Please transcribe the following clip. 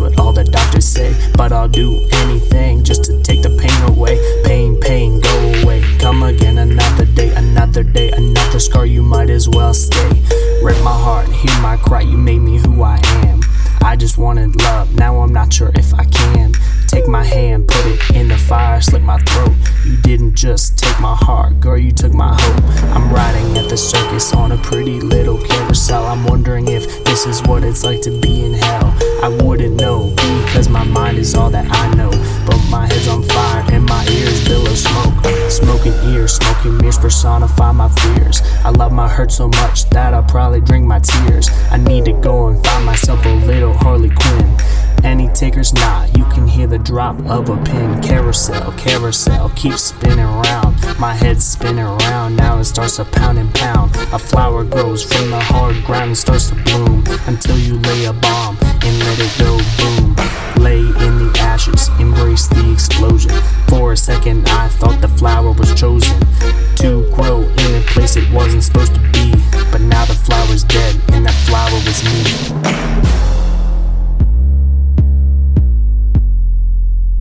what all the doctors say. But I'll do anything just to take the pain away. Pain, pain, go away. Come again another day, another day, another scar. You might as well stay. Rip my heart, hear my cry. You made me who I am. I just wanted love, now I'm not sure if I can. Take my hand, put it in the fire, slit my throat. You didn't just take my heart, girl, you took my hope. I'm the circus on a pretty little carousel. I'm wondering if this is what it's like to be in hell. I wouldn't know, because my mind is all that I know. But my head's on fire and my ears billow smoke. Smoking ears, smoking mirrors personify my fears. I love my hurt so much that I'll probably drink my tears. I need to go and find myself a little Harley Quinn. Any takers? Nah, you can hear the drop of a pin. Carousel, carousel, keep spinning around. My head's spinning it starts to pound and pound. A flower grows from the hard ground and starts to bloom until you lay a bomb and let it go boom. Lay in the ashes, embrace the explosion. For a second, I thought the flower was chosen to grow in a place it wasn't supposed to